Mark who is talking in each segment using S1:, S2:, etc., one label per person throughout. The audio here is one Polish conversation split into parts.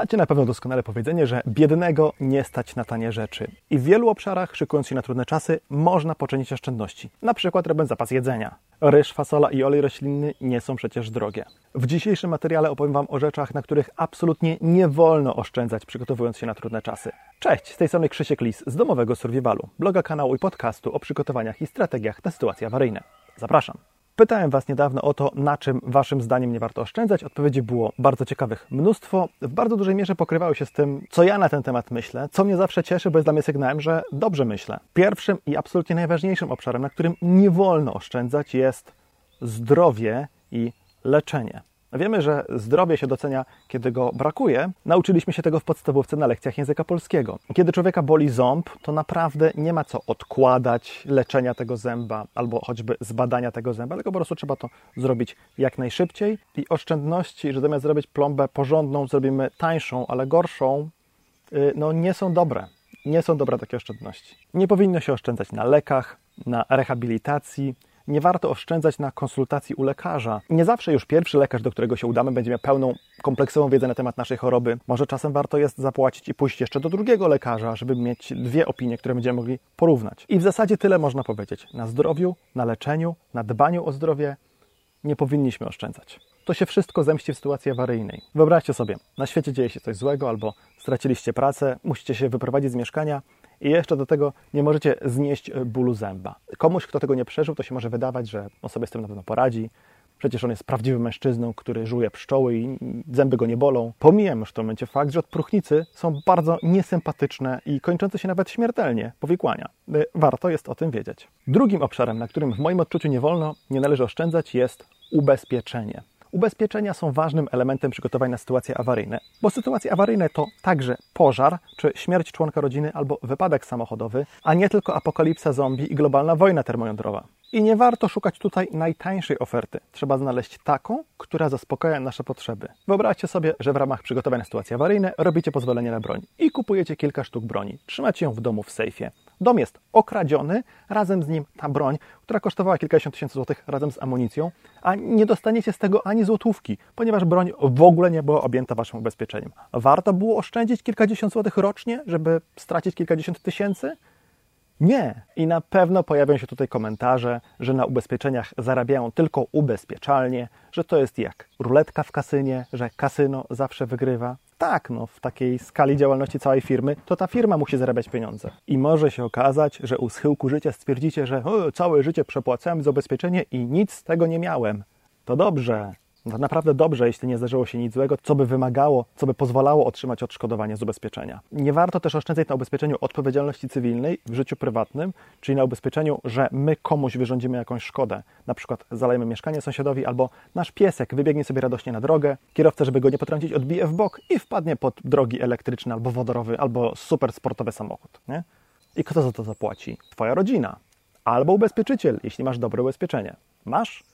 S1: Znacie na pewno doskonale powiedzenie, że biednego nie stać na tanie rzeczy. I w wielu obszarach, szykując się na trudne czasy, można poczynić oszczędności. Na przykład robiąc zapas jedzenia. Ryż, fasola i olej roślinny nie są przecież drogie. W dzisiejszym materiale opowiem Wam o rzeczach, na których absolutnie nie wolno oszczędzać, przygotowując się na trudne czasy. Cześć, z tej strony Krzysiek Lis z domowego Survivalu, bloga, kanału i podcastu o przygotowaniach i strategiach na sytuacje awaryjne. Zapraszam. Pytałem Was niedawno o to, na czym Waszym zdaniem nie warto oszczędzać. Odpowiedzi było bardzo ciekawych mnóstwo. W bardzo dużej mierze pokrywały się z tym, co ja na ten temat myślę, co mnie zawsze cieszy, bo jest dla mnie sygnałem, że dobrze myślę. Pierwszym i absolutnie najważniejszym obszarem, na którym nie wolno oszczędzać, jest zdrowie i leczenie. Wiemy, że zdrowie się docenia, kiedy go brakuje. Nauczyliśmy się tego w podstawówce na lekcjach języka polskiego. Kiedy człowieka boli ząb, to naprawdę nie ma co odkładać leczenia tego zęba albo choćby zbadania tego zęba, tylko po prostu trzeba to zrobić jak najszybciej. I oszczędności, że zamiast zrobić plombę porządną, zrobimy tańszą, ale gorszą, y, no nie są dobre. Nie są dobre takie oszczędności. Nie powinno się oszczędzać na lekach, na rehabilitacji, nie warto oszczędzać na konsultacji u lekarza. Nie zawsze już pierwszy lekarz, do którego się udamy, będzie miał pełną, kompleksową wiedzę na temat naszej choroby. Może czasem warto jest zapłacić i pójść jeszcze do drugiego lekarza, żeby mieć dwie opinie, które będziemy mogli porównać. I w zasadzie tyle można powiedzieć. Na zdrowiu, na leczeniu, na dbaniu o zdrowie nie powinniśmy oszczędzać. To się wszystko zemści w sytuacji awaryjnej. Wyobraźcie sobie, na świecie dzieje się coś złego albo straciliście pracę, musicie się wyprowadzić z mieszkania i jeszcze do tego nie możecie znieść bólu zęba. Komuś, kto tego nie przeżył, to się może wydawać, że on sobie z tym na pewno poradzi. Przecież on jest prawdziwym mężczyzną, który żuje pszczoły i zęby go nie bolą. Pomijam już w tym momencie fakt, że odpruchnicy są bardzo niesympatyczne i kończące się nawet śmiertelnie powikłania. Y, warto jest o tym wiedzieć. Drugim obszarem, na którym w moim odczuciu nie wolno, nie należy oszczędzać, jest ubezpieczenie. Ubezpieczenia są ważnym elementem przygotowań na sytuacje awaryjne, bo sytuacje awaryjne to także pożar, czy śmierć członka rodziny albo wypadek samochodowy, a nie tylko apokalipsa zombie i globalna wojna termojądrowa. I nie warto szukać tutaj najtańszej oferty. Trzeba znaleźć taką, która zaspokaja nasze potrzeby. Wyobraźcie sobie, że w ramach przygotowań na sytuacje awaryjne robicie pozwolenie na broń i kupujecie kilka sztuk broni. Trzymacie ją w domu w sejfie. Dom jest okradziony, razem z nim ta broń, która kosztowała kilkadziesiąt tysięcy złotych razem z amunicją, a nie dostaniecie z tego ani złotówki, ponieważ broń w ogóle nie była objęta waszym ubezpieczeniem. Warto było oszczędzić kilkadziesiąt złotych rocznie, żeby stracić kilkadziesiąt tysięcy? Nie. I na pewno pojawią się tutaj komentarze, że na ubezpieczeniach zarabiają tylko ubezpieczalnie, że to jest jak ruletka w kasynie, że kasyno zawsze wygrywa. Tak, no w takiej skali działalności całej firmy, to ta firma musi zarabiać pieniądze. I może się okazać, że u schyłku życia stwierdzicie, że całe życie przepłacałem za ubezpieczenie i nic z tego nie miałem. To dobrze, naprawdę dobrze, jeśli nie zdarzyło się nic złego, co by wymagało, co by pozwalało otrzymać odszkodowanie z ubezpieczenia. Nie warto też oszczędzać na ubezpieczeniu odpowiedzialności cywilnej w życiu prywatnym, czyli na ubezpieczeniu, że my komuś wyrządzimy jakąś szkodę. Na przykład zalejemy mieszkanie sąsiadowi albo nasz piesek wybiegnie sobie radośnie na drogę, kierowca, żeby go nie potrącić, odbije w bok i wpadnie pod drogi elektryczne albo wodorowy, albo super sportowy samochód. Nie? I kto za to zapłaci? Twoja rodzina. Albo ubezpieczyciel, jeśli masz dobre ubezpieczenie. Masz?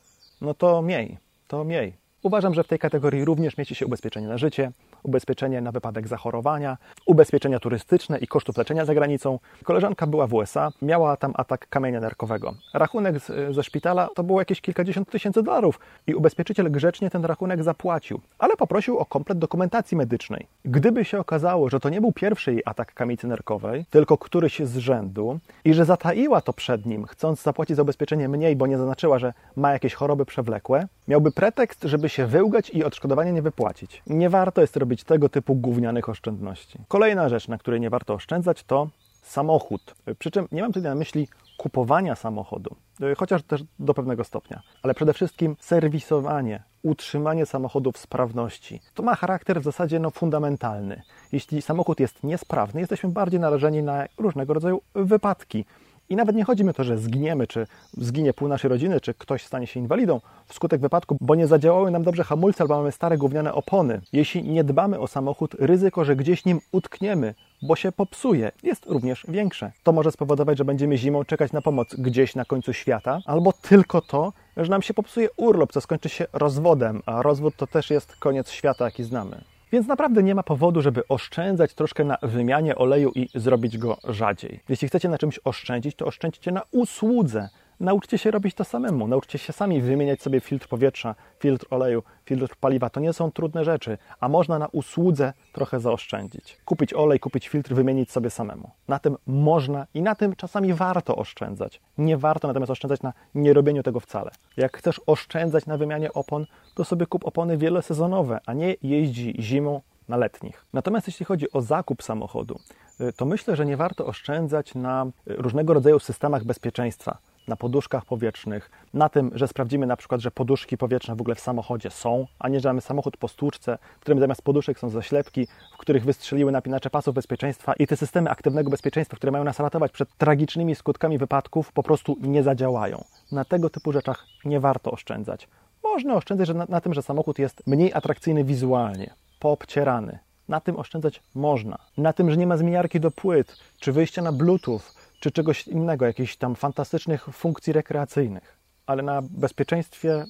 S1: No to miej to mniej. Uważam, że w tej kategorii również mieści się ubezpieczenie na życie, ubezpieczenie na wypadek zachorowania, ubezpieczenia turystyczne i kosztów leczenia za granicą. Koleżanka była w USA, miała tam atak kamienia nerkowego. Rachunek z, ze szpitala to było jakieś kilkadziesiąt tysięcy dolarów i ubezpieczyciel grzecznie ten rachunek zapłacił, ale poprosił o komplet dokumentacji medycznej. Gdyby się okazało, że to nie był pierwszy jej atak kamicy nerkowej, tylko któryś z rzędu i że zataiła to przed nim, chcąc zapłacić za ubezpieczenie mniej, bo nie zaznaczyła, że ma jakieś choroby przewlekłe, miałby pretekst, żeby się wyłgać i odszkodowanie nie wypłacić. Nie warto jest robić tego typu gównianych oszczędności. Kolejna rzecz, na której nie warto oszczędzać, to samochód. Przy czym nie mam tutaj na myśli kupowania samochodu, chociaż też do pewnego stopnia, ale przede wszystkim serwisowanie, utrzymanie samochodu w sprawności. To ma charakter w zasadzie no, fundamentalny. Jeśli samochód jest niesprawny, jesteśmy bardziej narażeni na różnego rodzaju wypadki. I nawet nie chodzi mi o to, że zginiemy, czy zginie pół naszej rodziny, czy ktoś stanie się inwalidą wskutek wypadku, bo nie zadziałały nam dobrze hamulce albo mamy stare gówniane opony. Jeśli nie dbamy o samochód, ryzyko, że gdzieś nim utkniemy, bo się popsuje, jest również większe. To może spowodować, że będziemy zimą czekać na pomoc gdzieś na końcu świata, albo tylko to, że nam się popsuje urlop, co skończy się rozwodem, a rozwód to też jest koniec świata, jaki znamy. Więc naprawdę nie ma powodu, żeby oszczędzać troszkę na wymianie oleju i zrobić go rzadziej. Jeśli chcecie na czymś oszczędzić, to oszczędźcie na usłudze, Nauczcie się robić to samemu. Nauczcie się sami wymieniać sobie filtr powietrza, filtr oleju, filtr paliwa. To nie są trudne rzeczy, a można na usłudze trochę zaoszczędzić. Kupić olej, kupić filtr, wymienić sobie samemu. Na tym można i na tym czasami warto oszczędzać. Nie warto natomiast oszczędzać na nierobieniu tego wcale. Jak chcesz oszczędzać na wymianie opon, to sobie kup opony wielosezonowe, a nie jeździ zimą na letnich. Natomiast jeśli chodzi o zakup samochodu, y, to myślę, że nie warto oszczędzać na y, różnego rodzaju systemach bezpieczeństwa, na poduszkach powietrznych, na tym, że sprawdzimy na przykład, że poduszki powietrzne w ogóle w samochodzie są, a nie, że mamy samochód po stłuczce, w którym zamiast poduszek są zaślepki, w których wystrzeliły napinacze pasów bezpieczeństwa i te systemy aktywnego bezpieczeństwa, które mają nas ratować przed tragicznymi skutkami wypadków, po prostu nie zadziałają. Na tego typu rzeczach nie warto oszczędzać. Można oszczędzać na, na tym, że samochód jest mniej atrakcyjny wizualnie, poobcierany. Na tym oszczędzać można. Na tym, że nie ma zmieniarki do płyt, czy wyjścia na Bluetooth, czy czegoś innego, jakichś tam fantastycznych funkcji rekreacyjnych. Ale na bezpieczeństwie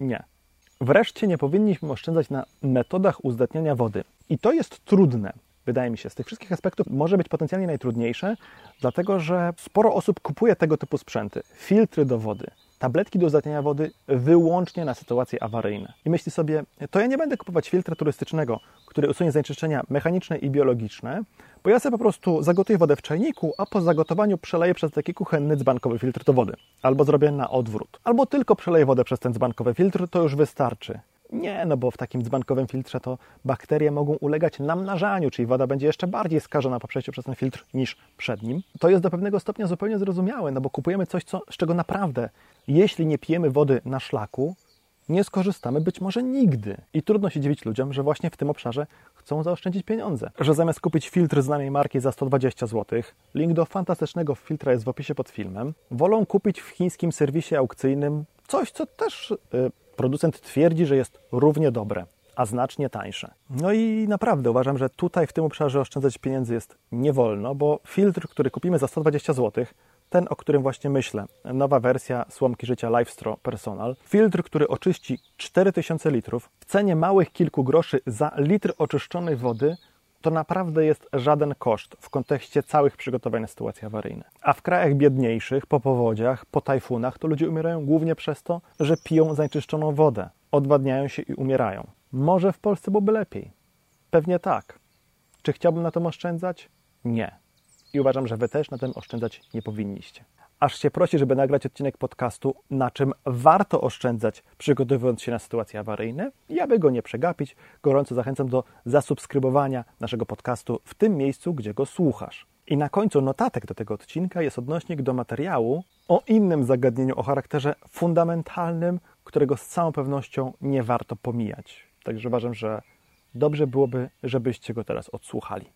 S1: nie. Wreszcie nie powinniśmy oszczędzać na metodach uzdatniania wody. I to jest trudne, wydaje mi się. Z tych wszystkich aspektów może być potencjalnie najtrudniejsze, dlatego że sporo osób kupuje tego typu sprzęty. Filtry do wody, tabletki do uzdatniania wody wyłącznie na sytuacje awaryjne. I myśli sobie, to ja nie będę kupować filtra turystycznego, który usunie zanieczyszczenia mechaniczne i biologiczne, bo ja sobie po prostu zagotuję wodę w czajniku, a po zagotowaniu przeleję przez taki kuchenny dzbankowy filtr do wody. Albo zrobię na odwrót. Albo tylko przeleję wodę przez ten dzbankowy filtr, to już wystarczy. Nie, no bo w takim dzbankowym filtrze to bakterie mogą ulegać namnażaniu, czyli woda będzie jeszcze bardziej skażona po przejściu przez ten filtr niż przed nim. To jest do pewnego stopnia zupełnie zrozumiałe, no bo kupujemy coś, co, z czego naprawdę, jeśli nie pijemy wody na szlaku, nie skorzystamy być może nigdy. I trudno się dziwić ludziom, że właśnie w tym obszarze chcą zaoszczędzić pieniądze. Że zamiast kupić filtr znanej marki za 120 zł, link do fantastycznego filtra jest w opisie pod filmem, wolą kupić w chińskim serwisie aukcyjnym coś, co też yy, producent twierdzi, że jest równie dobre, a znacznie tańsze. No i naprawdę uważam, że tutaj w tym obszarze oszczędzać pieniędzy jest nie wolno, bo filtr, który kupimy za 120 zł, ten, o którym właśnie myślę, nowa wersja słomki życia LifeStro Personal, filtr, który oczyści 4000 litrów w cenie małych kilku groszy za litr oczyszczonej wody, to naprawdę jest żaden koszt w kontekście całych przygotowań na sytuacje awaryjne. A w krajach biedniejszych, po powodziach, po tajfunach, to ludzie umierają głównie przez to, że piją zanieczyszczoną wodę, odwadniają się i umierają. Może w Polsce byłoby lepiej? Pewnie tak. Czy chciałbym na tym oszczędzać? Nie. I uważam, że Wy też na tym oszczędzać nie powinniście aż się prosi, żeby nagrać odcinek podcastu, na czym warto oszczędzać, przygotowując się na sytuacje awaryjne. I aby go nie przegapić, gorąco zachęcam do zasubskrybowania naszego podcastu w tym miejscu, gdzie go słuchasz. I na końcu notatek do tego odcinka jest odnośnik do materiału o innym zagadnieniu o charakterze fundamentalnym, którego z całą pewnością nie warto pomijać. Także uważam, że dobrze byłoby, żebyście go teraz odsłuchali.